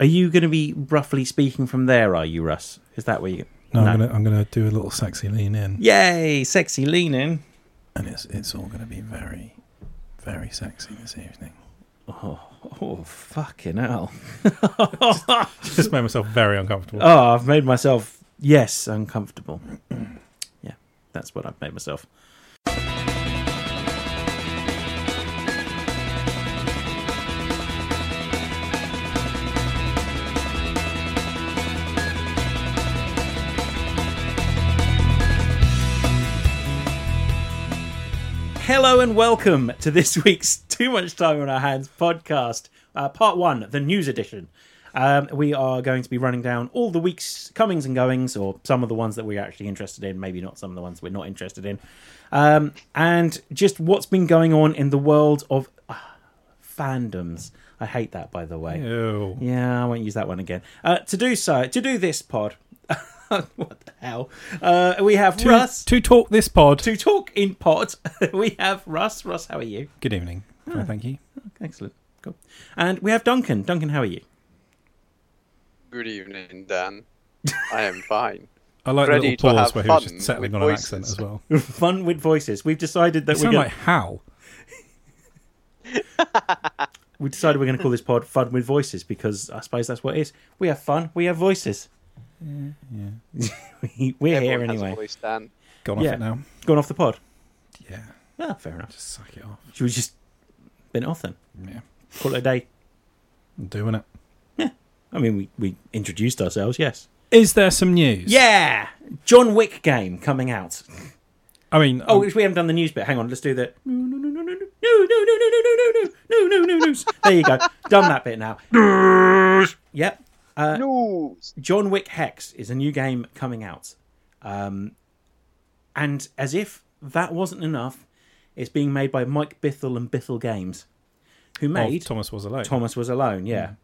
Are you going to be roughly speaking from there? Are you, Russ? Is that where you? No, I'm gonna I'm gonna do a little sexy lean in, Yay, sexy leaning. and it's it's all gonna be very, very sexy this evening. Oh, oh, fucking hell! Just made myself very uncomfortable. Oh, I've made myself yes uncomfortable. yeah, that's what I've made myself. Hello and welcome to this week's Too Much Time on Our Hands podcast, uh, part one, the news edition. Um, we are going to be running down all the week's comings and goings, or some of the ones that we're actually interested in, maybe not some of the ones we're not interested in, um, and just what's been going on in the world of uh, fandoms. I hate that, by the way. Ew. Yeah, I won't use that one again. Uh, to do so, to do this pod, what the hell? Uh, we have To, Russ to talk this pod. to talk in pod. we have Russ. Russ, how are you? Good evening. Fine, thank you. Excellent. Cool. And we have Duncan. Duncan, how are you? Good evening, Dan. I am fine. I like the little to pause where he was just settling with on an accent as well. Fun with voices. We've decided that You we're sound going. like Hal. we decided we're going to call this pod "Fun with Voices" because I suppose that's what it is. We have fun. We have voices. Yeah. We- we're here Everyone has a anyway. voice, Dan. Gone off Yeah. it now. Going off the pod. Yeah. Ah, fair enough. Just suck it off. Should we just bin it off then? Yeah. Call it a day. I'm doing it. Yeah. I mean, we, we introduced ourselves. Yes. Is there some news? Yeah. John Wick game coming out. I mean, Oh, um, we haven't done the news bit. Hang on, let's do the no no no no no no no no no no no no no no no no. No. There you go. Done that bit now. Yep. Uh, News. John Wick Hex is a new game coming out, um, and as if that wasn't enough, it's being made by Mike Bithell and Bithell Games, who made Thomas was alone. Thomas Was Alone. Yeah.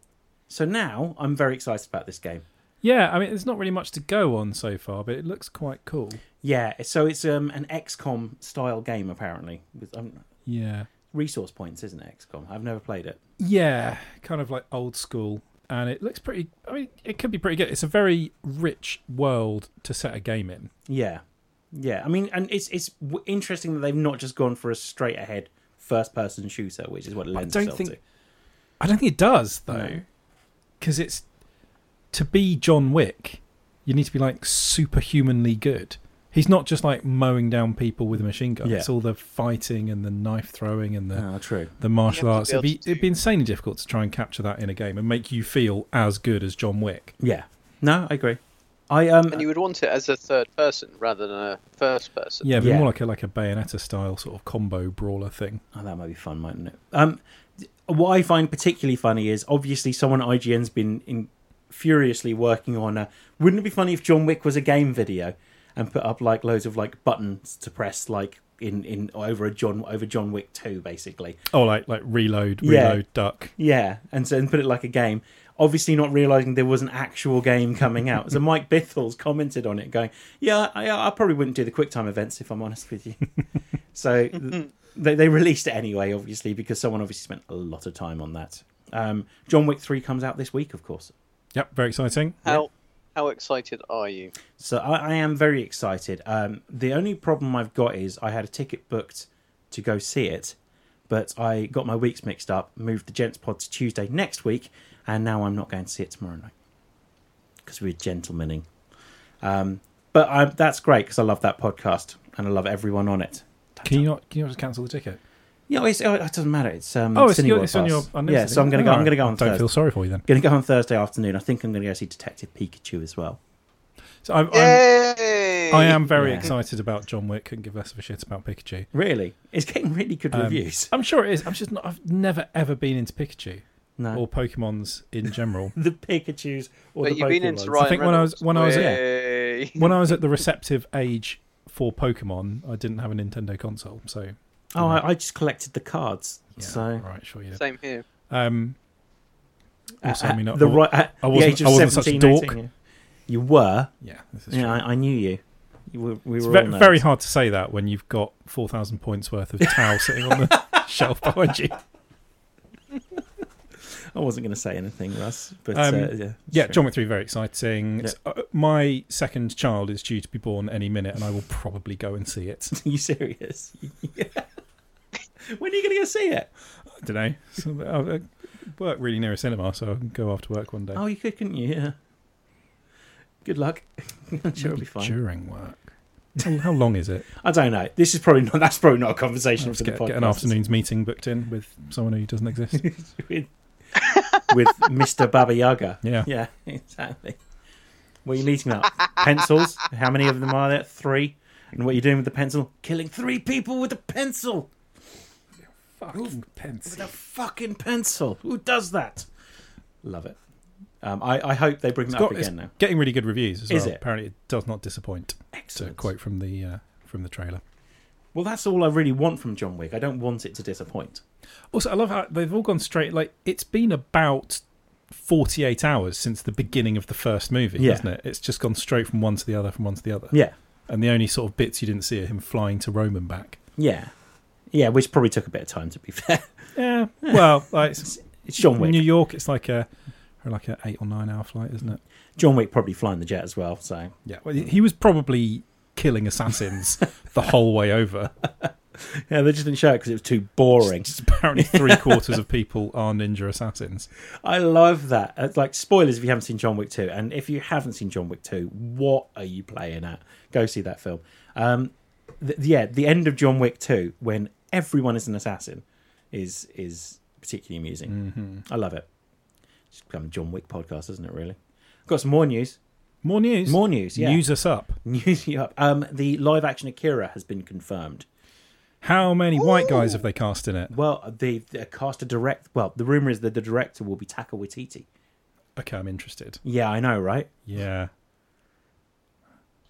So now I'm very excited about this game. Yeah, I mean, there's not really much to go on so far, but it looks quite cool. Yeah. So it's um, an XCOM style game apparently with um, Yeah. resource points, isn't it? XCOM. I've never played it. Yeah, kind of like old school. And it looks pretty. I mean, it could be pretty good. It's a very rich world to set a game in. Yeah, yeah. I mean, and it's it's interesting that they've not just gone for a straight ahead first person shooter, which is what it lends don't itself think- to. I don't think it does though, No. because it's to be John Wick. You need to be like superhumanly good. He's not just like mowing down people with a machine gun. Yeah. It's all the fighting and the knife throwing and the Oh, true. the martial arts. to It'd be be it'd be insanely difficult to try and capture that in a game and make you feel as good as John Wick. Yeah. No, I agree. I um. And you would want it as a third person rather than a first person. Yeah, but Yeah. more like a like a Bayonetta style sort of combo brawler thing. Oh, that might be fun, mightn't it? Um, what I find particularly funny is obviously someone at IGN's been in, furiously working on a. Wouldn't it be funny if John Wick was a game video and put up like loads of like buttons to press like in in over a John over John Wick two basically. Oh, like like reload, Yeah. reload, duck. Yeah, and so and put it like a game. Obviously, not realizing there was an actual game coming out. So Mike Bithell's commented on it, going, "Yeah, I, I probably wouldn't do the QuickTime events if I'm honest with you." so they they released it anyway, obviously, because someone obviously spent a lot of time on that. Um, John Wick three comes out this week, of course. Yep, very exciting. How how excited are you? So I, I am very excited. Um, the only problem I've got is I had a ticket booked to go see it, but I got my weeks mixed up, moved the Gents Pod to Tuesday next week, and now I'm not going to see it tomorrow night because we're gentlemaning. Um, but I, that's great because I love that podcast and I love everyone on it. Can you not can you not just cancel the ticket? Yeah, it's, oh, it doesn't matter. It's um, Oh, it's, your, it's on your. Pass. unlimited, yeah. So I'm gonna it? go. I'm gonna go on Don't Thursday. feel sorry for you then. Gonna go on Thursday afternoon. I think I'm gonna go see Detective Pikachu as well. So I'm, I'm, I am very Yeah. excited about John Wick. Couldn't give less of a shit about Pikachu. Really, it's getting really good Um, reviews. I'm sure it is. I'm just not. I've never ever been into Pikachu No, or Pokemon's in general. the Pikachu's or But the you've been Pokemons. into Ryan I think when I was- Reynolds. when I was- Yay. when I was at the receptive age for Pokemon, I didn't have a Nintendo console, so Oh, I, I just collected the cards. yeah, so right, sure you did. Same here. Um, also, at, I mean, I- the right at I the wasn't- age of I wasn't such a dork. 18, yeah. You were. yeah, this is Yeah. I, I knew you. you were, we It's were ve- all very hard to say that when you've got four thousand points worth of towel sitting on the shelf behind you. I wasn't going to say anything, Russ, but Um, uh, yeah, Yeah, sure. John Wick 3, very exciting. Yeah. Uh, my second child is due to be born any minute, and I will probably go and see it. Are you serious? when are you going to go see it? I don't know. So, I I work really near a cinema, so I can go after work one day. Oh, you could, couldn't you? Yeah. Good luck. I'm sure it'll be fine. During work. How, how long is it? I don't know. This is probably not. That's probably not a conversation Let's for the podcast. get an afternoon's meeting booked in with someone who doesn't exist. with, with Mr. Baba Yaga. Yeah. Yeah, exactly. What are you meeting up? Pencils? How many of them are there? Three. And what are you doing with the pencil? Killing three people with a pencil. Fucking pencil. With a fucking pencil. Who does that? Love it. Um, I, I hope they bring It's that got, up it's again now. getting really good reviews as Is well. it? Apparently, it does not disappoint. To Excellent. quote from the uh, from the trailer. Well, that's all I really want from John Wick. I don't want it to disappoint. Also, I love how they've all gone straight. Like it's been about forty-eight hours since the beginning of the first movie, Yeah. hasn't it? It's just gone straight from one to the other, from one to the other. Yeah. And the only sort of bits you didn't see are him flying to Rome and back. Yeah. Yeah, which probably took a bit of time to be fair. Yeah. Well, like it's, It's John Wick. New York, it's like a like a eight or nine hour flight, isn't it? John Wick probably flying the jet as well, so Yeah. Well, he was probably killing assassins the whole way over. Yeah, they just didn't show it because it was too boring. Just apparently, three quarters of people are ninja assassins. I love that. It's like spoilers if you haven't seen John Wick 2. And if you haven't seen John Wick 2, what are you playing at? Go see that film. Um, th- yeah, the end of John Wick 2, when everyone is an assassin, is is particularly amusing. Mm-hmm. I love it. It's become a John Wick podcast, isn't it, really? Got some more news. More news. More news, yeah. News us up. News you up. Um, the live action Akira has been confirmed. How many white guys have they cast in it? Well, they, they cast a direct. Well, the rumor is that the director will be Taika Waititi. Okay, I'm interested. Yeah, I know, right? Yeah.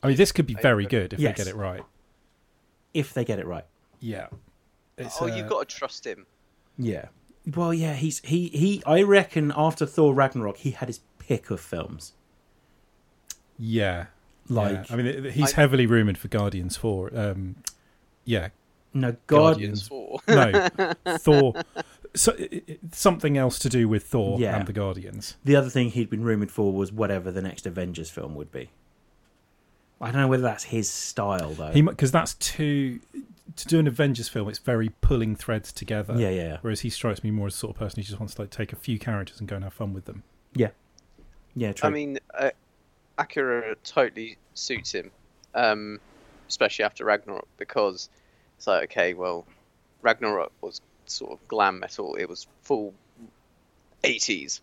I mean, this could be very good if Yes. they get it right. If they get it right. Yeah. It's, oh, uh, you've got to trust him. Yeah. Well, yeah, he's he he. I reckon after Thor Ragnarok, he had his pick of films. Yeah. Like yeah. I mean, it- he's I- heavily rumored for Guardians 4. Um, yeah. no, God, Guardians. Four. No. Thor. So, i- i- something else to do with Thor Yeah. and the Guardians. the other thing he'd been rumored for was whatever the next Avengers film would be. I don't know whether that's his style though. He Because that's too. To do an Avengers film, it's very pulling threads together. yeah, yeah, yeah, Whereas he strikes me more as the sort of person who just wants to like take a few characters and go and have fun with them. yeah. Yeah. True. I mean, uh, Akira totally suits him, um, especially after Ragnarok, because it's like, okay, well, Ragnarok was sort of glam metal, it was full 80s,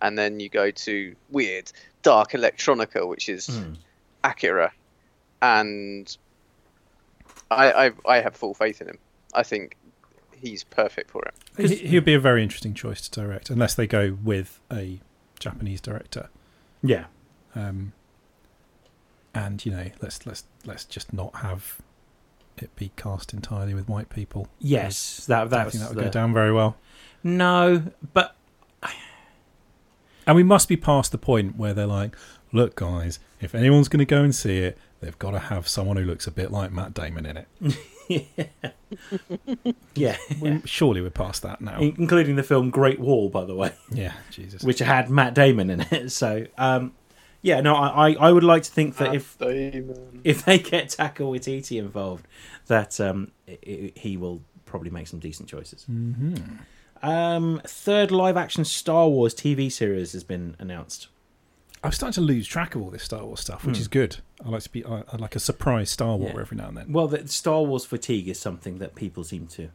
and then you go to weird, dark electronica, which is Hmm. Akira, and I, I, I have full faith in him. I think he's perfect for it. He, he would be a very interesting choice to direct, unless they go with a Japanese director. yeah, Um, and you know, let's let's let's just not have it be cast entirely with white people. yes, that I think that would the- go down very well. No, but And we must be past the point where they're like, "Look, guys, if anyone's going to go and see it, they've got to have someone who looks a bit like Matt Damon in it." yeah, We- Surely we're past that now. including the film Great Wall, by the way. Yeah, Jesus. which had Matt Damon in it. So, um, yeah, no, I, I I would like to think that if Damon. if they get Taika Waititi involved, that um, i i he will probably make some decent choices. hmm Um, third live action Star Wars TV series has been announced. I'm starting to lose track of all this Star Wars stuff, which Hmm. is good. I like to be I, I like a surprise Star Wars Yeah. every now and then. Well, the Star Wars fatigue is something that people seem to.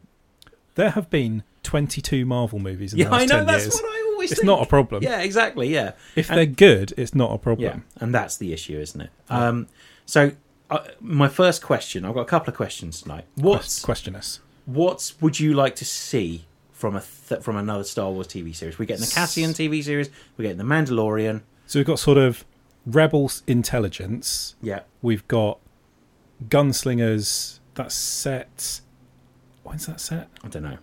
There have been 22 Marvel movies in Yeah, the last I know. 10 That's years. what I always It's think. not a problem. Yeah, exactly. Yeah, If And- they're good, it's not a yeah, problem. and that's the issue, isn't it? Yeah. Um, so. Uh, my first question. I've got a couple of questions tonight. What's question us. what would you like to see from a th- from another Star Wars TV series? We're getting the Cassian TV series. We're getting the Mandalorian. So we've got sort of rebels intelligence. Yeah, We've got gunslingers. That's set. When's that set? I don't know.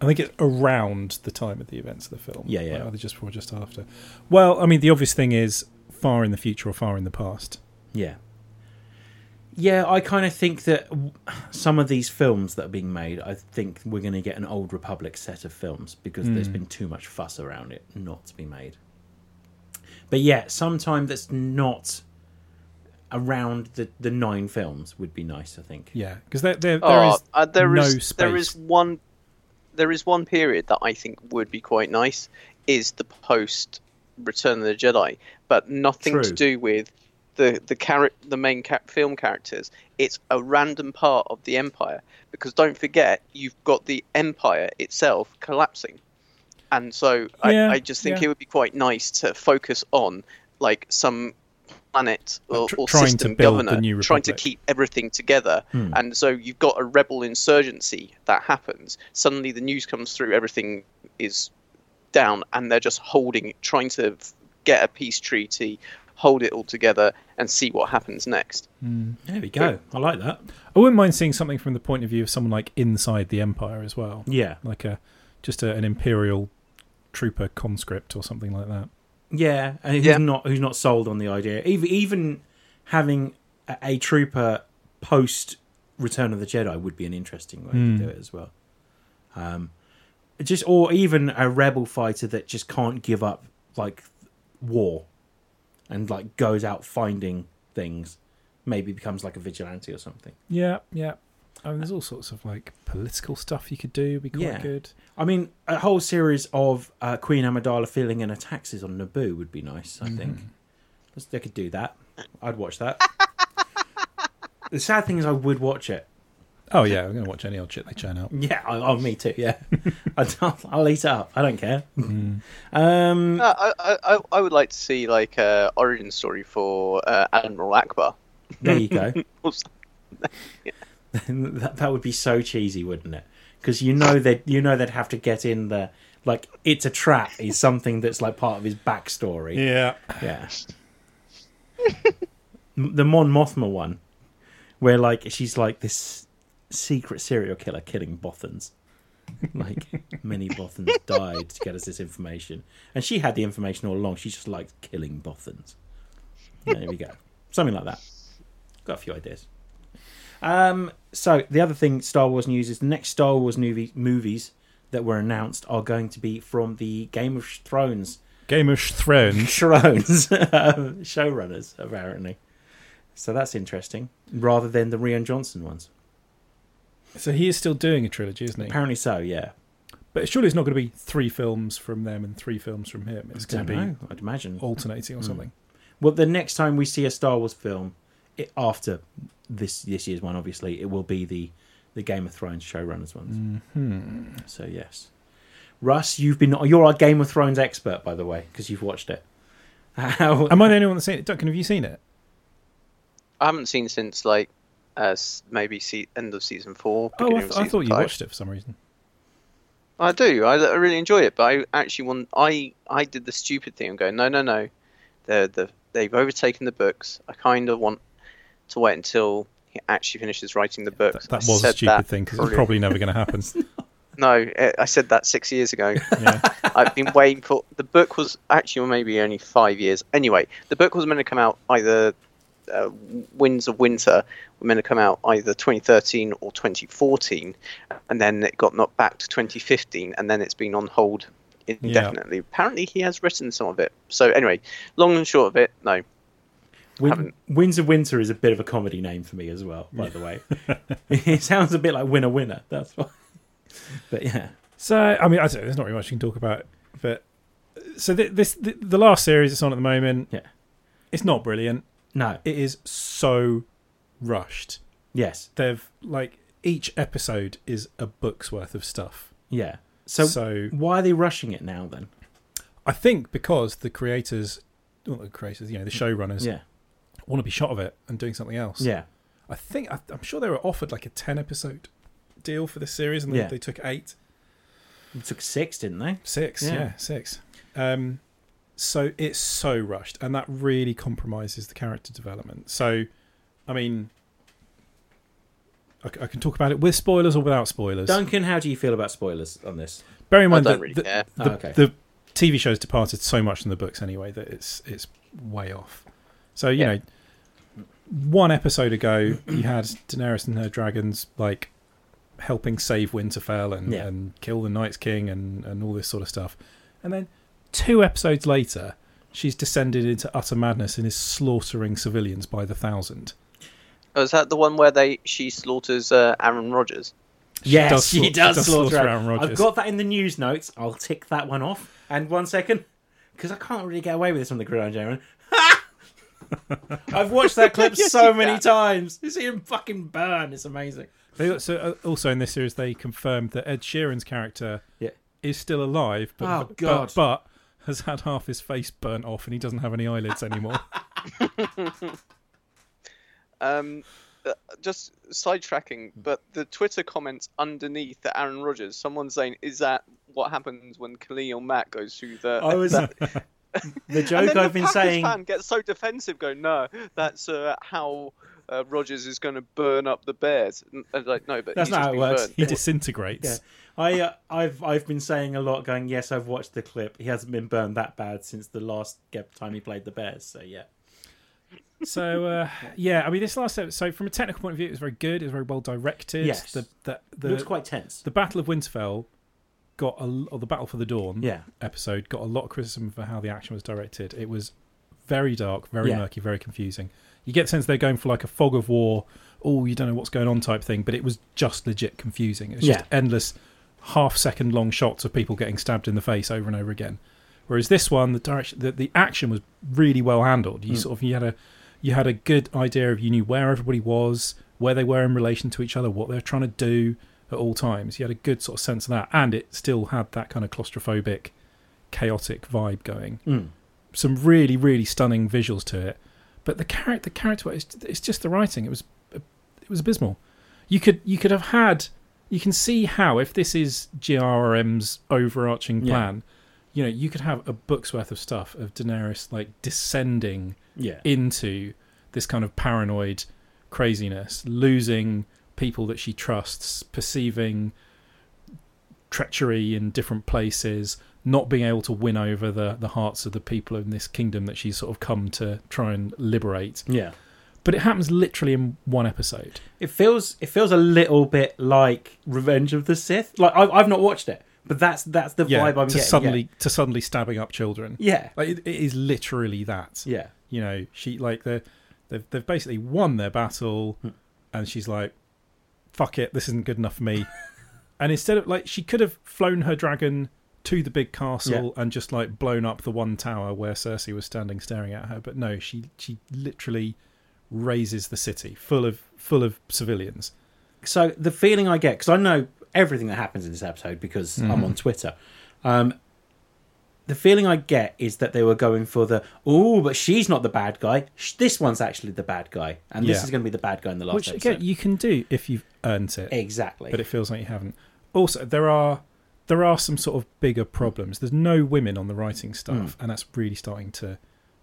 I think it's around the time of the events of the film. Yeah, yeah. Like either just before or just after. Well, I mean, the obvious thing is far in the future or far in the past. Yeah, Yeah, I kind of think that some of these films that are being made, I think we're going to get an Old Republic set of films because there's hmm. been too much fuss around it not to be made. But yeah, sometime that's not around the, the nine films would be nice, I think. Yeah, because there, there, there Oh, is uh, there no is- there one there is one period that I think would be quite nice is the post Return of the Jedi, but nothing True. to do with the the char- the main ca- film characters. It's a random part of the Empire because don't forget you've got the Empire itself collapsing, and so Yeah, I, I just think yeah. it would be quite nice to focus on like some planet or, tr- or trying to system build the governor new trying to keep everything together Hmm. and so you've got a rebel insurgency that happens suddenly the news comes through everything is down and they're just holding trying to get a peace treaty hold it all together and see what happens next There we go. I like that. I wouldn't mind seeing something from the point of view of someone like inside the Empire as well, Yeah. like a just a, an Imperial trooper conscript or something like that. Yeah, and who's Yeah. not who's not sold on the idea. Even even having a, a trooper post Return of the Jedi would be an interesting way Hmm. to do it as well. Um, just or even a rebel fighter that just can't give up like war, and like goes out finding things. Maybe becomes like a vigilante or something. Yeah, yeah. I mean, there's all sorts of like political stuff you could do. Would be quite Yeah. good. I mean, a whole series of uh, Queen Amidala filling in her taxes on Naboo would be nice. I think Let's- they could do that. I'd watch that. the sad thing is, I would watch it. Oh yeah, we're gonna watch any old shit they churn out. Yeah, I, oh, me too. Yeah, I'd, I'll eat it up. I don't care. Mm. Um, Uh, I, I, I- I would like to see like a origin story for uh, admiral Ackbar there you go. Or s- that, that would be so cheesy, wouldn't it? Because you know that you know they'd have to get in the like it's a trap is something that's like part of his backstory. Yeah, Yeah. The Mon Mothma one, where like she's like this secret serial killer killing Bothans. like many Bothans died to get us this information, and she had the information all along. She just liked killing Bothans. There we go, something like that. Got a few ideas. Um, so the other thing, Star Wars news is the next Star Wars movie movies that were announced are going to be from the Game of Thrones Game of Thrones. Thrones showrunners, apparently. So that's interesting, rather than the Rian Johnson ones. So he is still doing a trilogy, isn't he? Apparently so, yeah. But surely it's not going to be three films from them and three films from him. It's going to be know, I'd imagine. alternating or Hmm. something. Well, the next time we see a Star Wars film, it, after this this year's one, obviously, it will be the the Game of Thrones showrunners ones. Hmm. So yes, Russ, you've been you're our Game of Thrones expert, by the way, because you've watched it. How, Am I the only one that's seen it? Duncan, have you seen it? I haven't seen since like uh, maybe se- end of season four. Oh, I, th- of I thought you five. watched it for some reason. I do. I, I really enjoy it, but I actually want. I I did the stupid thing. I'm going. No, no, no. The the they've overtaken the books. I kind of want to wait until he actually finishes writing the book. That, that was a stupid that thing because it's probably- probably never going to happen. No, I- I said that six years ago. yeah. I've been waiting for the book was actually maybe only five years. Anyway, the book was meant to come out either uh, Winds of Winter were meant to come out either 2013 or 2014, and then it got knocked back to 2015, and then it's been on hold indefinitely. Apparently, he has written some of it. So anyway, long and short of it, no. Win- Winds of Winter is a bit of a comedy name for me as well, by the way. it sounds a bit like Winner Winner. That's why. But yeah, So I mean, I don't know, there's not really much you can talk about, but so th- this the, the last series it's on at the moment. Yeah. it's not brilliant. no, It is so rushed. yes, They've like each episode is a book's worth of stuff. yeah. So, so why are they rushing it now then? I think because the creators, well, the creators, you know, the showrunners Yeah, want to be shot of it and doing something else. yeah, I think I, I'm sure they were offered like a ten episode deal for this series, and they, Yeah. they took eight, it took six, didn't they? six, Yeah. yeah, six. Um, so it's so rushed, and that really compromises the character development. So, I mean, I can talk about it with spoilers or without spoilers. Duncan, how do you feel about spoilers on this? Bear in mind that really the, care. the, Oh, okay. the TV show's departed so much from the books anyway that it's it's way off. So you Yeah. know, one episode ago, you had Daenerys and her dragons like helping save Winterfell and, Yeah. and kill the Night's King and, and all this sort of stuff. And then two episodes later, she's descended into utter madness and is slaughtering civilians by the thousand. Oh, is that the one where they she slaughters uh, Aaron Rodgers? Yes, does she sla- does, does slaughter, slaughter Aaron. Aaron I've got that in the news notes. I'll tick that one off. And one second, because I can't really get away with this on the Gridiron Gentleman. I've watched that clip Yes, so many can. times. You see him fucking burn. It's amazing. They also, uh, also in this series, they confirmed that Ed Sheeran's character Yeah. is still alive, but, Oh, God. but has had half his face burnt off and he doesn't have any eyelids anymore. Um, uh, just sidetracking, but the Twitter comments underneath the Aaron Rodgers, someone's saying, "Is that what happens when Khalil Mack goes through the?" I was that- the joke I've the been Packers saying. fan gets so defensive, going, "No, that's uh, how." Uh, Rogers is going to burn up the Bears. And like, no, but That's not how it works. burnt. He disintegrates. Yeah. I uh, I've I've been saying a lot, going yes, I've watched the clip. He hasn't been burned that bad since the last time he played the Bears. So yeah, So uh, yeah, I mean, this last episode. So from a technical point of view, it was very good. It was very well directed. Yes. The the it the, looks quite tense. the Battle of Winterfell got a or the Battle for the Dawn Yeah, episode got a lot of criticism for how the action was directed. It was very dark, very Yeah. murky, very confusing. You get the sense they're going for like a fog of war. Oh, you don't know what's going on type thing, but it was just legit confusing. It's just Yeah. endless half second long shots of people getting stabbed in the face over and over again. Whereas this one, the direction, the, the action was really well handled. You Mm. sort of you had a you had a good idea of you knew where everybody was, where they were in relation to each other, what they were trying to do at all times. You had a good sort of sense of that, and it still had that kind of claustrophobic, chaotic vibe going. Mm. Some really really stunning visuals to it, but the character the character it's, it's just the writing. It was it was abysmal. You could you could have had you can see how if this is GRM's overarching Yeah. plan, you know you could have a book's worth of stuff of Daenerys like descending yeah, into this kind of paranoid craziness, losing people that she trusts, perceiving treachery in different places, not being able to win over the, the hearts of the people in this kingdom that she's sort of come to try and liberate. yeah. But it happens literally in one episode. It feels it feels a little bit like Revenge of the Sith. Like I've, I've not watched it, but that's that's the Yeah, vibe I'm to getting. suddenly to suddenly stabbing up children. yeah, Like it, it is literally that. yeah, you know, she like they they've they've basically won their battle, Hmm. and she's like, "Fuck it, this isn't good enough for me." and instead of like, she could have flown her dragon to the big castle and just like blown up the one tower where Cersei was standing staring at her. But no, she she literally razes the city full of full of civilians. so the feeling I get because I know everything that happens in this episode because I'm Mhm. on Twitter. Um, the feeling I get is that they were going for the oh, but she's not the bad guy. This one's actually the bad guy, and this Yeah. is going to be the bad guy in the last Which episode. again, you can do if you've earned it. exactly. but it feels like you haven't. Also, there are there are some sort of bigger problems. There's no women on the writing staff, Hmm. and that's really starting to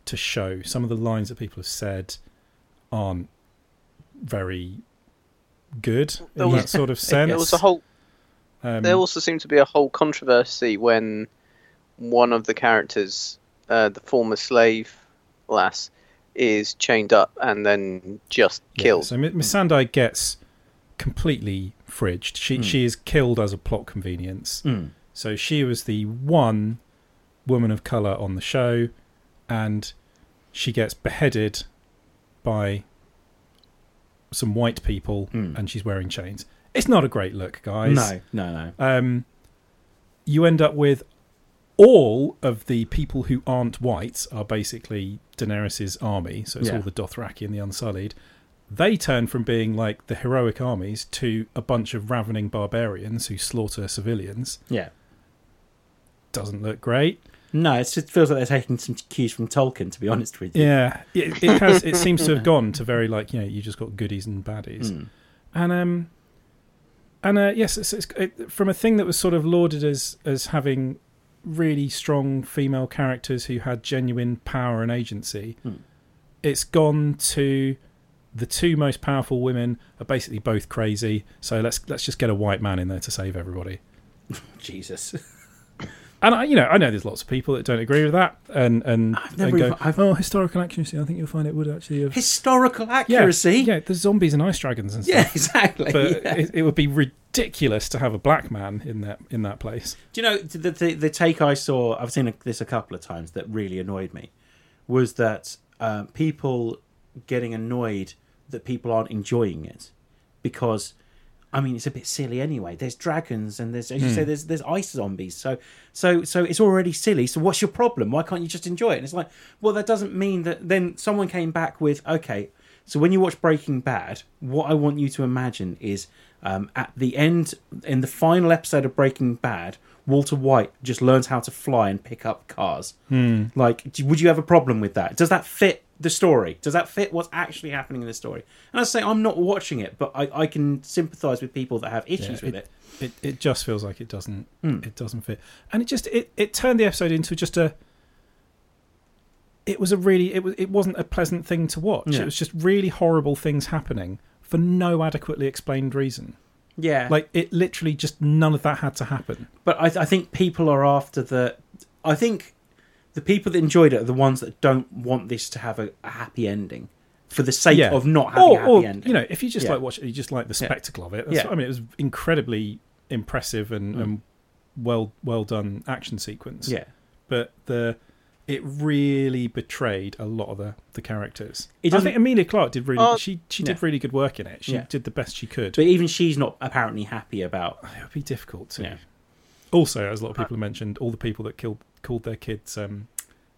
to show. Some of the lines that people have said aren't very good in was- that sort of sense. There was a whole. um, There also seemed to be a whole controversy when one of the characters, uh, the former slave lass, is chained up and then just yeah, killed. So M- Missandei gets completely fridged. She Hmm. she is killed as a plot convenience. Mm. So she was the one woman of color on the show, and she gets beheaded by some white people, Mm. and she's wearing chains. It's not a great look, guys. No, no, no. Um, you end up with all of the people who aren't white are basically Daenerys's army. So it's Yeah. all the Dothraki and the Unsullied. They turn from being like the heroic armies to a bunch of ravening barbarians who slaughter civilians. Yeah. Doesn't look great. No, it just feels like they're taking some cues from Tolkien. To be honest with you. Yeah, it, it has. It seems to have gone to very like you know you just got goodies and baddies, Mm. and um, and uh, yes, it's, it's it, from a thing that was sort of lauded as as having really strong female characters who had genuine power and agency. Hmm. It's gone to the two most powerful women are basically both crazy. So let's let's just get a white man in there to save everybody. Jesus. And I, you know, I know there's lots of people that don't agree with that, and and, I've never and go, even- I've- oh, historical accuracy. I think you'll find it would actually have Historical accuracy. Yeah, there's zombies and ice dragons and stuff. Yeah, exactly. But yeah. it, it would be ridiculous to have a black man in that in that place. Do you know the, the the take I saw? I've seen this a couple of times that really annoyed me. Was that uh, people getting annoyed that people aren't enjoying it because I mean it's a bit silly anyway. There's dragons and there's as you say there's there's ice zombies. So so so it's already silly. So what's your problem? Why can't you just enjoy it? And it's like well that doesn't mean that. Then someone came back with okay. So when you watch Breaking Bad, what I want you to imagine is um, at the end, in the final episode of Breaking Bad, Walter White just learns how to fly and pick up cars. Like, do- would you have a problem with that? Does that fit the story? Does that fit what's actually happening in the story? And I say I'm not watching it, but I, I can sympathise with people that have issues Yeah, with it. It it just feels like it doesn't Hmm. it doesn't fit, and it just it, it turned the episode into just a. It was a really it was it wasn't a pleasant thing to watch. Yeah. It was just really horrible things happening for no adequately explained reason. Yeah, Like it literally just none of that had to happen. but I, I think people are after the. I think the people that enjoyed it are the ones that don't want this to have a, a happy ending, for the sake Yeah. of not having Or, a happy or ending. you know, if you just Yeah. like watch it, you just like the Yeah. spectacle of it. That's, Yeah. I mean, it was incredibly impressive and, Mm. and well well done action sequence. yeah. but the it really betrayed a lot of the, the characters. It I think Emilia Clarke did really. Oh, she she did yeah. really good work in it. She Yeah. did the best she could. But even she's not apparently happy about. it would be difficult to. Yeah. Also, as a lot of people have mentioned, all the people that killed called their kids um,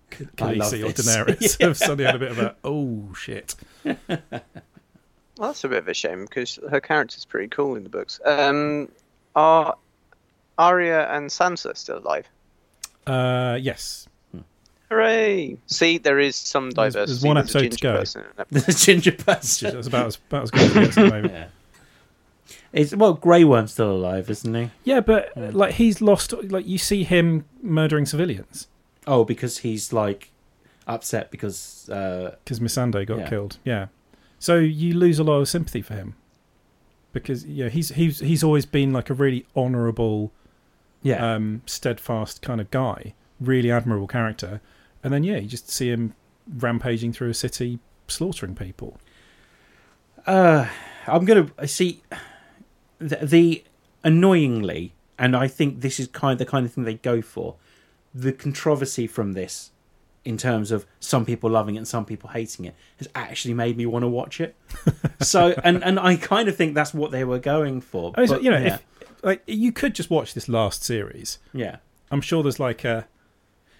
K- I Khaleesi or this. Daenerys Yeah. have suddenly had a bit of a oh shit. Well, that's a bit of a shame because her character's pretty cool in the books. Um, are Arya and Sansa still alive? Uh, yes, Hooray! See, there is some diversity. there's one a episode to go. person in an the ginger person. that's about as about as good as it gets at the moment. Yeah. It's well, Grey Worm's still alive, isn't he? Yeah, but Yeah. like he's lost. Like you see him murdering civilians Oh, because he's like upset because uh, because Missandei got Yeah. killed. Yeah, so you lose a lot of sympathy for him because yeah, he's he's he's always been like a really honourable, yeah, um, steadfast kind of guy, really admirable character, and then yeah, you just see him rampaging through a city, slaughtering people. uh, I'm gonna I see the, the annoyingly, and I think this is kind of the kind of thing they go for. The controversy from this, in terms of some people loving it and some people hating it, has actually made me want to watch it. so, and and I kind of think that's what they were going for. I mean, so, you know, yeah, if like you could just watch this last series. yeah, I'm sure there's like a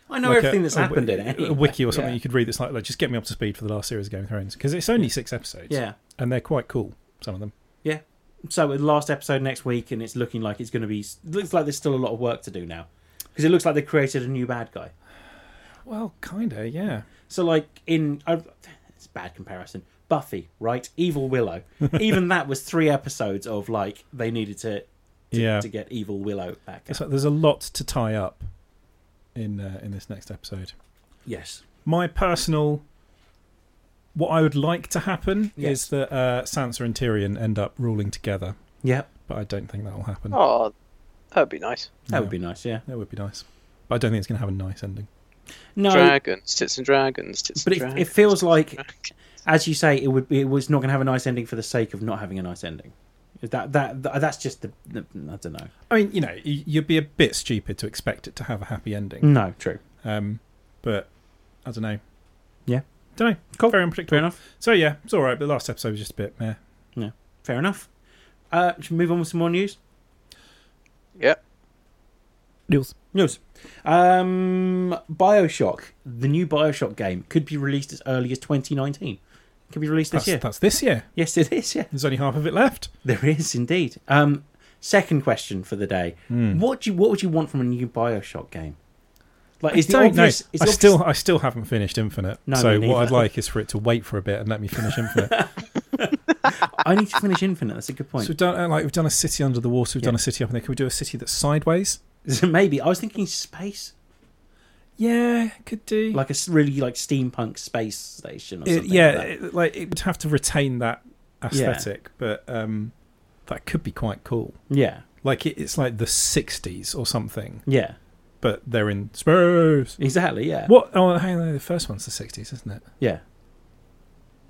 I know like everything a, that's a happened wi- in it. a wiki or something Yeah. you could read that's like, like just get me up to speed for the last series of Game of Thrones because it's only six episodes. Yeah. and they're quite cool. Some of them. Yeah. So the last episode next week, and it's looking like it's going to be. Looks like there's still a lot of work to do now, because it looks like they created a new bad guy. Well, kinda, yeah. So like in, uh, it's a bad comparison. Buffy, right? Evil Willow. Even that was three episodes of like they needed to to, Yeah. to get Evil Willow back. Like there's a lot to tie up in uh, in this next episode. Yes. My personal, what I would like to happen Yes. is that uh, Sansa and Tyrion end up ruling together, Yep. but I don't think that will happen. Oh, that would be nice. That Yeah. would be nice. Yeah. That would be nice, but I don't think it's going to have a nice ending. No, Dragons, tits and dragons, tits but and it, dragons. it feels like, as you say, it would be. It was not going to have a nice ending for the sake of not having a nice ending. Is That that, that that's just the, the I don't know. I mean, you know, you'd be a bit stupid to expect it to have a happy ending. No, true. Um, but I don't know. Yeah. don't know. Cool. Very Fair unpredictable. enough. So yeah, it's all right. But the last episode was just a bit meh. Yeah, fair enough. Uh, should we move on with some more news? Yep. News. News. Um, Bioshock, the new Bioshock game, could be released as early as 2019. Could be released this That's, year. that's this year. Yes, it is. Yeah, There's only half of it left. there is indeed. Um, second question for the day: Hmm. What do you, what would you want from a new Bioshock game? Like, I is the don't know. obvious? is I the still, I still haven't finished Infinite. No, so what I'd like is for it to wait for a bit and let me finish Infinite. I need to finish Infinite. That's a good point. so we've done uh, like we've done a city under the water. We've Yeah. done a city up in there. Can we do a city that's sideways? Maybe I was thinking space, Yeah, could do. like a really like steampunk space station. Or It- yeah, like that. it, like it would have to retain that aesthetic, but um, that could be quite cool. yeah, Like it, it's like the '60s or something, yeah. but they're in space. Exactly. Yeah. What? Oh, hang on. The first one's the sixties, isn't it? Yeah.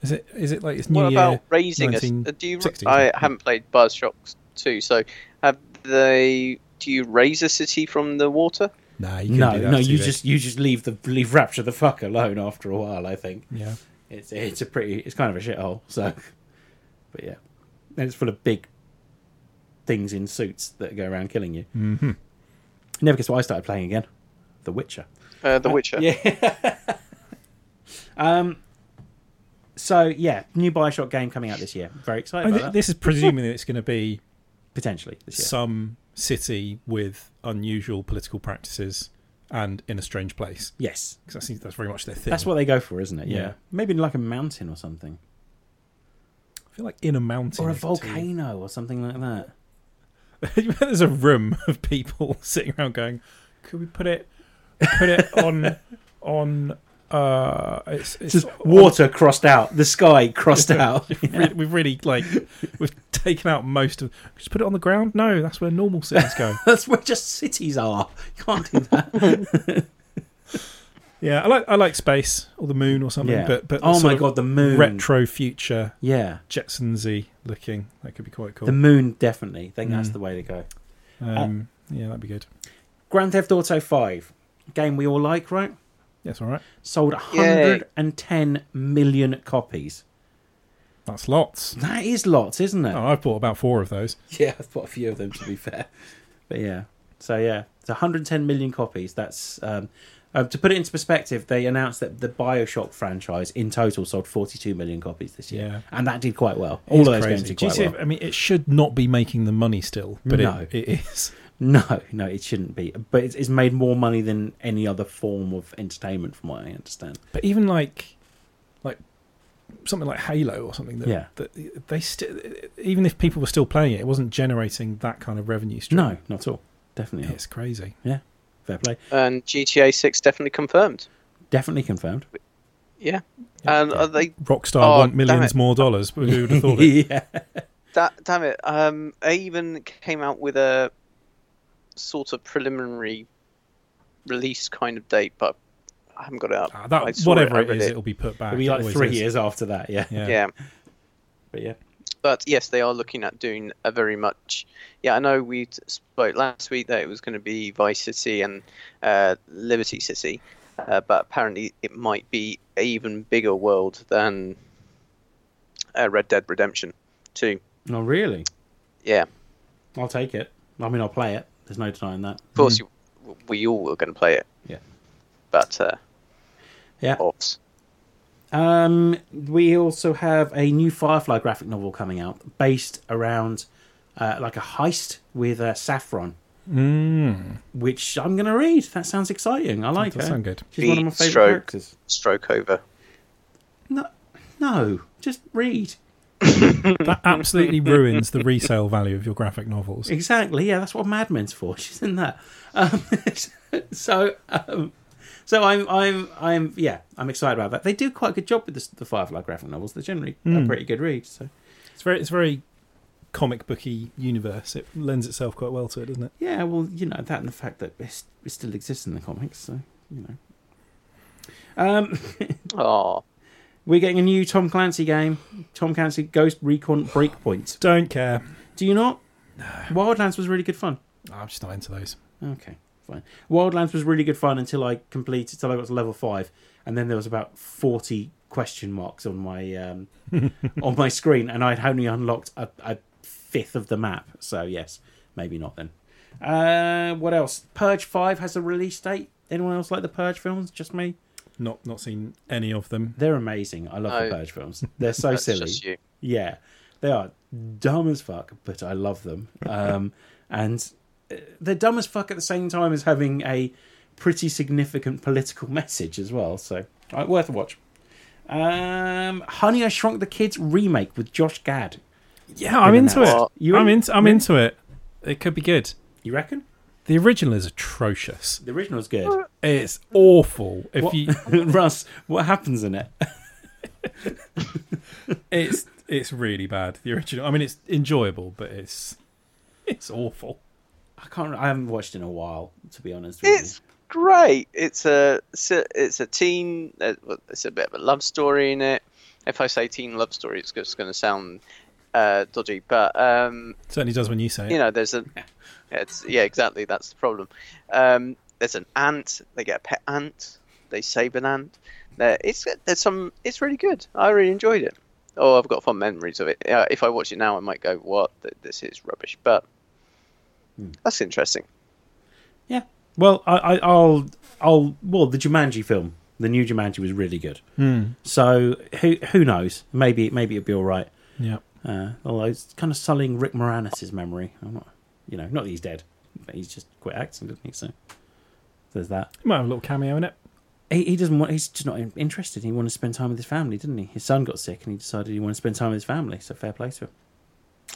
Is it? Is it like it's New What Year? about raising us? 1960s, Do you? I haven't played Bioshock 2, so have they? Do you raise a city from the water? Nah, you No, do that no. You TV. just you just leave the leave Rapture the fuck alone after a while. I think yeah. it's it's a pretty it's kind of a shithole. So, but yeah, and it's full of big things in suits that go around killing you. hmm Never guess what I started playing again. The Witcher. Uh, the Witcher. Yeah. um. So yeah, new Bioshock game coming out this year. Very excited I about thi- that. this is presuming that it's going to be Potentially this year. some city with unusual political practices and in a strange place. yes, Because I think that's very much their thing. that's what they go for, isn't it? Yeah. Yeah. Maybe like a mountain or something, I feel like in a mountain or a is too- volcano or something like that. There's a room of people sitting around going, "Could we put it, put it on, on, uh, it's, it's Just water crossed out, the sky crossed out. Re- We've really like we've taken out most of. Just put it on the ground. No, that's where normal cities go. That's where just cities are. You can't do that. yeah, I like I like space or the moon or something. yeah. But but oh my god, the moon. retro future Yeah, Jetsonsy looking. That could be quite cool. the moon definitely. I think that's Mm. the way to go. um, yeah, that'd be good. Grand Theft Auto Five, game we all like, right? Yes, all right. Sold 110 million copies. That's lots. That is lots, isn't it? Oh, I've bought about four of those. Yeah, I've bought a few of them to be fair. But yeah, so yeah, it's 110 million copies. That's um, uh, to put it into perspective. They announced that the Bioshock franchise in total sold 42 million copies this year, Yeah. and that did quite well. All of those crazy. games did quite GTA well. I mean, it should not be making the money still, but No. it, it is. No, no, it shouldn't be. But it's, it's made more money than any other form of entertainment, from what I understand. But even like, like something like Halo or something that, Yeah. that they still, even if people were still playing it, it wasn't generating that kind of revenue stream. No, not at all. Definitely not. it's crazy. Yeah. Fair play. And GTA 6 definitely confirmed. Definitely confirmed. Yeah. Yeah. And are they? Rockstar Oh, want millions more dollars. But who would have thought it? yeah. Da- damn it. Um, they even came out with a sort of preliminary release kind of date, but I haven't got it up. Ah, that, saw whatever I it read is, it'll be put back. It'll be like always three is. years after that. Yeah. Yeah. yeah. But yeah. But yes, they are looking at doing a very much. Yeah, I know we spoke last week that it was going to be Vice City and uh, Liberty City, uh, but apparently it might be an even bigger world than uh, Red Dead Redemption 2. Oh, really? Yeah, I'll take it. I mean, I'll play it. There's no denying that. of course, you, we all were going to play it. Yeah. But uh, Yeah. offs. Um, we also have a new Firefly graphic novel coming out based around uh, like a heist with uh, Saffron, Mm, which I'm going to read. That sounds exciting. I like that her. sound good. She's one of my favourite stroke. characters. Stroke over. No, no, just read. That absolutely ruins the resale value of your graphic novels. Exactly. Yeah, that's what Mad Men's for. She's in that. Um, so, um, so I'm, I'm, I'm, yeah, I'm excited about that. They do quite a good job with the, the Firefly graphic novels. They're generally a Mm. pretty good read. So, It's very, it's very comic booky universe. It lends itself quite well to it, doesn't it? yeah, well, you know that and the fact that it, it still exists in the comics. So, you know. Um, Oh, we're getting a new Tom Clancy game. Tom Clancy Ghost Recon Breakpoint. Don't care. Do you not? No. Wildlands was really good fun. I'm just not into those. Okay, fine. Wildlands was really good fun until I completed, until I got to level five, and then there was about forty question marks on my um, on my screen, and I'd only unlocked a, a fifth of the map. So yes, maybe not then. Uh, what else? Purge Five has a release date. Anyone else like the Purge films? Just me. Not not seen any of them. They're amazing. I love the No. Purge films. They're so that's silly. just you. Yeah, they are dumb as fuck, but I love them. Um, and uh, they're dumb as fuck at the same time as having a pretty significant political message as well. So, uh, worth a watch. Um, Honey, I Shrunk the Kids remake with Josh Gad. Yeah, I'm Been into it. You I'm in? into. I'm Really? into it. It could be good. You reckon? The original is atrocious. The original is good. It's awful. If What- you, Russ, what happens in it? it's it's really bad. The original. I mean, it's enjoyable, but it's it's awful. I can't. I haven't watched in a while, to be honest. With It's great. It's a it's a, it's teen. uh, It's a bit of a love story in it. If I say teen love story, it's just going to sound uh, dodgy. But um, Certainly does when you say it. you know, there's a. It's yeah, exactly. That's the problem. Um, there's an ant. They get a pet ant. They save an ant. There, it's there's some. It's really good. I really enjoyed it. Oh, I've got fond memories of it. Uh, if I watch it now, I might go, "What? This is rubbish." But Hmm. that's interesting. Yeah. Well, I, I, I'll, I'll. Well, the Jumanji film, the new Jumanji, was really good. Hmm. So who who knows? Maybe maybe it'll be all right. Yeah. Uh, although it's kind of sullying Rick Moranis' memory. I'm not, you know, not that he's dead, but he's just quit acting, didn't he? So there's that. He might have a little cameo in it. He, he doesn't want. He's just not interested. He wanted to spend time with his family, didn't he? His son got sick, and he decided he wanted to spend time with his family. So fair play to him.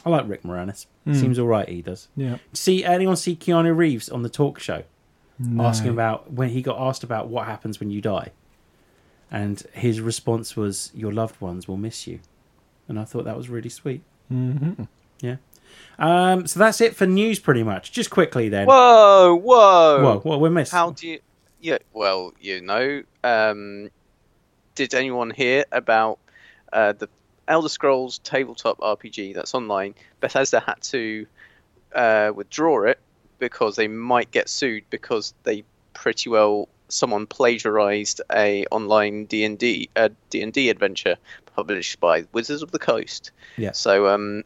I like Rick Moranis. Hmm. Seems all right. He does. Yeah. See anyone see Keanu Reeves on the talk show? No. asking about when he got asked about what happens when you die, and his response was, "Your loved ones will miss you," and I thought that was really sweet. Mhm. Um, so that's it for news, pretty much. Just quickly then. Whoa, whoa! Whoa, what we missed? How do you? Yeah, well, you know, um, did anyone hear about uh, the Elder Scrolls tabletop RPG that's online? Bethesda had to uh, withdraw it because they might get sued because they pretty well someone plagiarized a online D and D a D and D adventure published by Wizards of the Coast. Yeah. So um,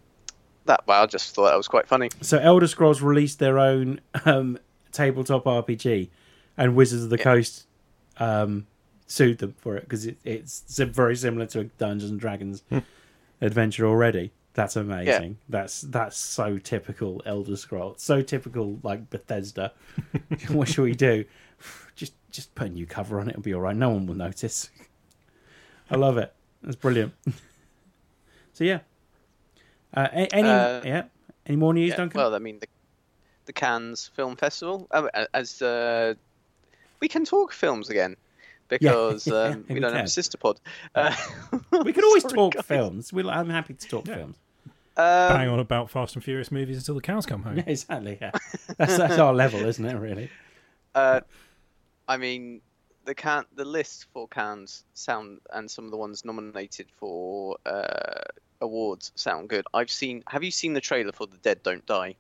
that well, I just thought that was quite funny. So Elder Scrolls released their own um, tabletop RPG, and Wizards of the Yeah. Coast um, sued them for it because it, it's very similar to a Dungeons and Dragons adventure already. That's amazing. That's that's so typical Elder Scrolls. So typical like Bethesda. what should we do? Just just put a new cover on it and be all right. No one will notice. I love it. That's brilliant. so yeah. Uh, any Uh, yeah. Any more news, Yeah, Duncan? Well, I mean, the, the Cannes Film Festival. uh, As uh, we can talk films again because Yeah, um, we we don't have a sister pod. Uh, we can always sorry, talk guys. films. We, I'm happy to talk Yeah. films. Um, Bang on about Fast and Furious movies until the cows come home. Yeah, exactly. Yeah, that's that's our level, isn't it? Really. uh, I mean, the can the list for Cannes sound and some of the ones nominated for uh, awards sound good. I've seen. Have you seen the trailer for The Dead Don't Die?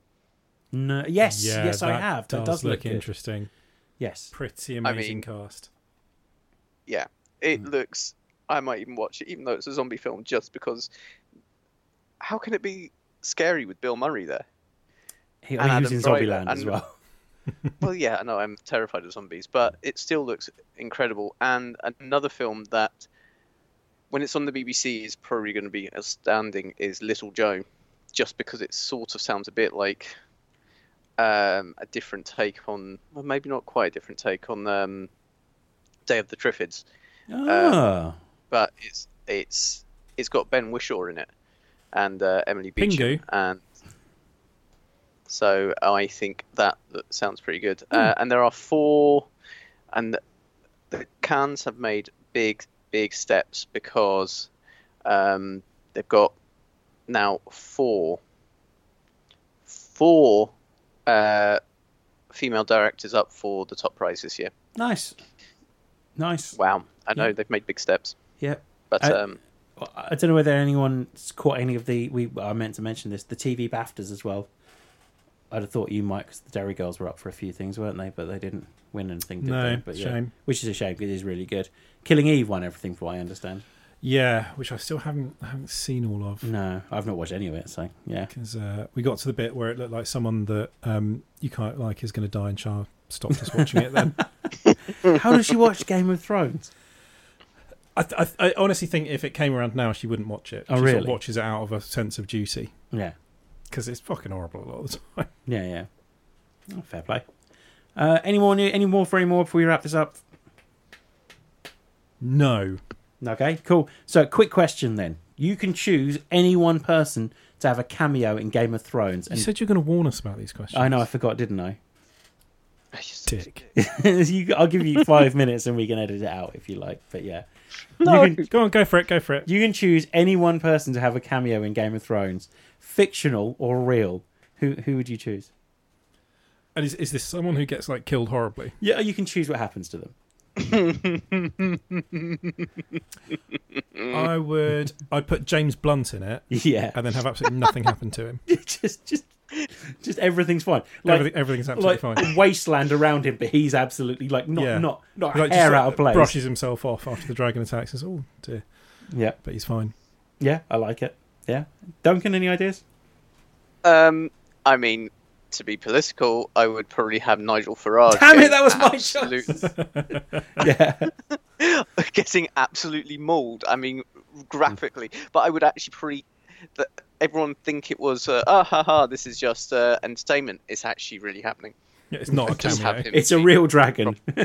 No. Yes. Yeah, yes, I have. Does That does look look good. interesting. Yes. Pretty I amazing mean- cast. Yeah, it Hmm. looks. I might even watch it, even though it's a zombie film, just because. How can it be scary with Bill Murray there? He, And I mean, he was Adam in Zombieland as well. well, yeah, I know I'm terrified of zombies, but it still looks incredible. And another film that, when it's on the BBC, is probably going to be outstanding is Little Joe, just because it sort of sounds a bit like um, a different take on, well, maybe not quite a different take on um, Day of the Triffids, Ah. but it's it's it's got Ben Whishaw in it and uh, Emily Beecham, Pingu. and so I think that, that sounds pretty good. Uh, and there are four, and the Cannes have made big big steps because um, they've got now four four uh, female directors up for the top prize this year. nice. Nice. Wow, I know Yeah. they've made big steps, Yeah. but Uh, um, I don't know whether anyone's caught any of the. We I meant to mention this. The TV Baftas as well. I'd have thought you might, because the Derry Girls were up for a few things, weren't they? But they didn't win anything. Did No, they? But yeah, shame. which is a shame because it is really good. Killing Eve won everything, from what I understand. Yeah, which I still haven't haven't seen all of. No, I've not watched any of it. So yeah, Because uh, we got to the bit where it looked like someone that um, you can't like is going to die, and Char stopped us watching it. Then how does she watch Game of Thrones? I, I, I honestly think if it came around now, she wouldn't watch it. Oh, she sort of really? watches it out of a sense of duty Yeah, because it's fucking horrible a lot of the time. yeah, yeah. Oh, fair play. Uh, any more? New, any more for any more before we wrap this up? No, Okay, cool. So, quick question then. You can choose any one person to have a cameo in Game of Thrones. And you said you're going to warn us about these questions. I know I forgot, didn't I? Dick. you, I'll give you five minutes and we can edit it out if you like. But yeah, No. you can Go on, go for it. Go for it. you can choose any one person to have a cameo in Game of Thrones, fictional or real. Who who would you choose? And is, is this someone who gets like killed horribly? Yeah, you can choose what happens to them. I would. I'd put James Blunt in it, Yeah, and then have absolutely nothing happen to him. just just just everything's fine. Like Everything, everything's absolutely like fine. wasteland around him, but he's absolutely like not Yeah. not not He, like, hair just, out of place. Brushes himself off after the dragon attacks. Says, "Oh dear," Yeah, but he's fine. yeah, I like it. Yeah, Duncan, any ideas? Um, I mean, to be political, I would probably have Nigel Farage. Damn it, that was my absolute- Yeah, getting absolutely mauled. I mean, graphically, but I would actually pretty. That everyone think it was uh, ah ha ha. This is just uh, entertainment. It's actually really happening. Yeah, it's not a Just cameo. have him it's a real dragon.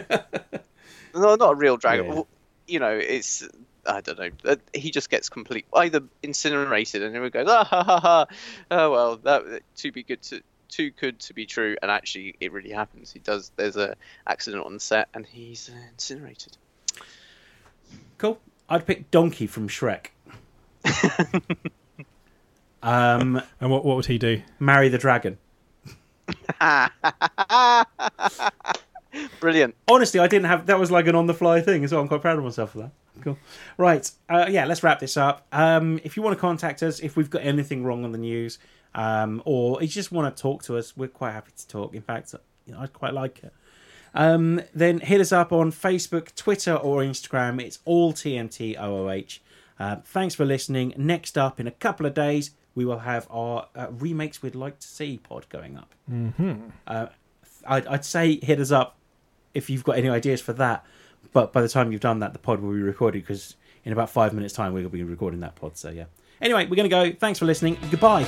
No, not a real dragon. Yeah. Well, You know, it's I don't know. Uh, he just gets complete either incinerated, and everyone goes ah ha ha ha. Oh well, that to be good to too good to be true. And actually, it really happens. He does. There's a accident on the set, and he's uh, incinerated. Cool. I'd pick Donkey from Shrek. um, And what what would he do? marry the dragon. Brilliant. Honestly, I didn't have that was like an on the fly thing as well. I'm quite proud of myself for that. Cool. Right. Uh, yeah, let's wrap this up. Um, if you want to contact us, if we've got anything wrong on the news, um, or you just want to talk to us, we're quite happy to talk. In fact, you know, I'd quite like it. Um, then hit us up on Facebook, Twitter, or Instagram. It's all TMT OOH. Uh, thanks for listening. Next up, in a couple of days, we will have our uh, remakes we'd like to see pod going up. Mm-hmm. Uh, I'd, I'd say hit us up if you've got any ideas for that. But by the time you've done that, the pod will be recorded because in about five minutes' time we'll be recording that pod. So yeah. Anyway, we're going to go. Thanks for listening. Goodbye.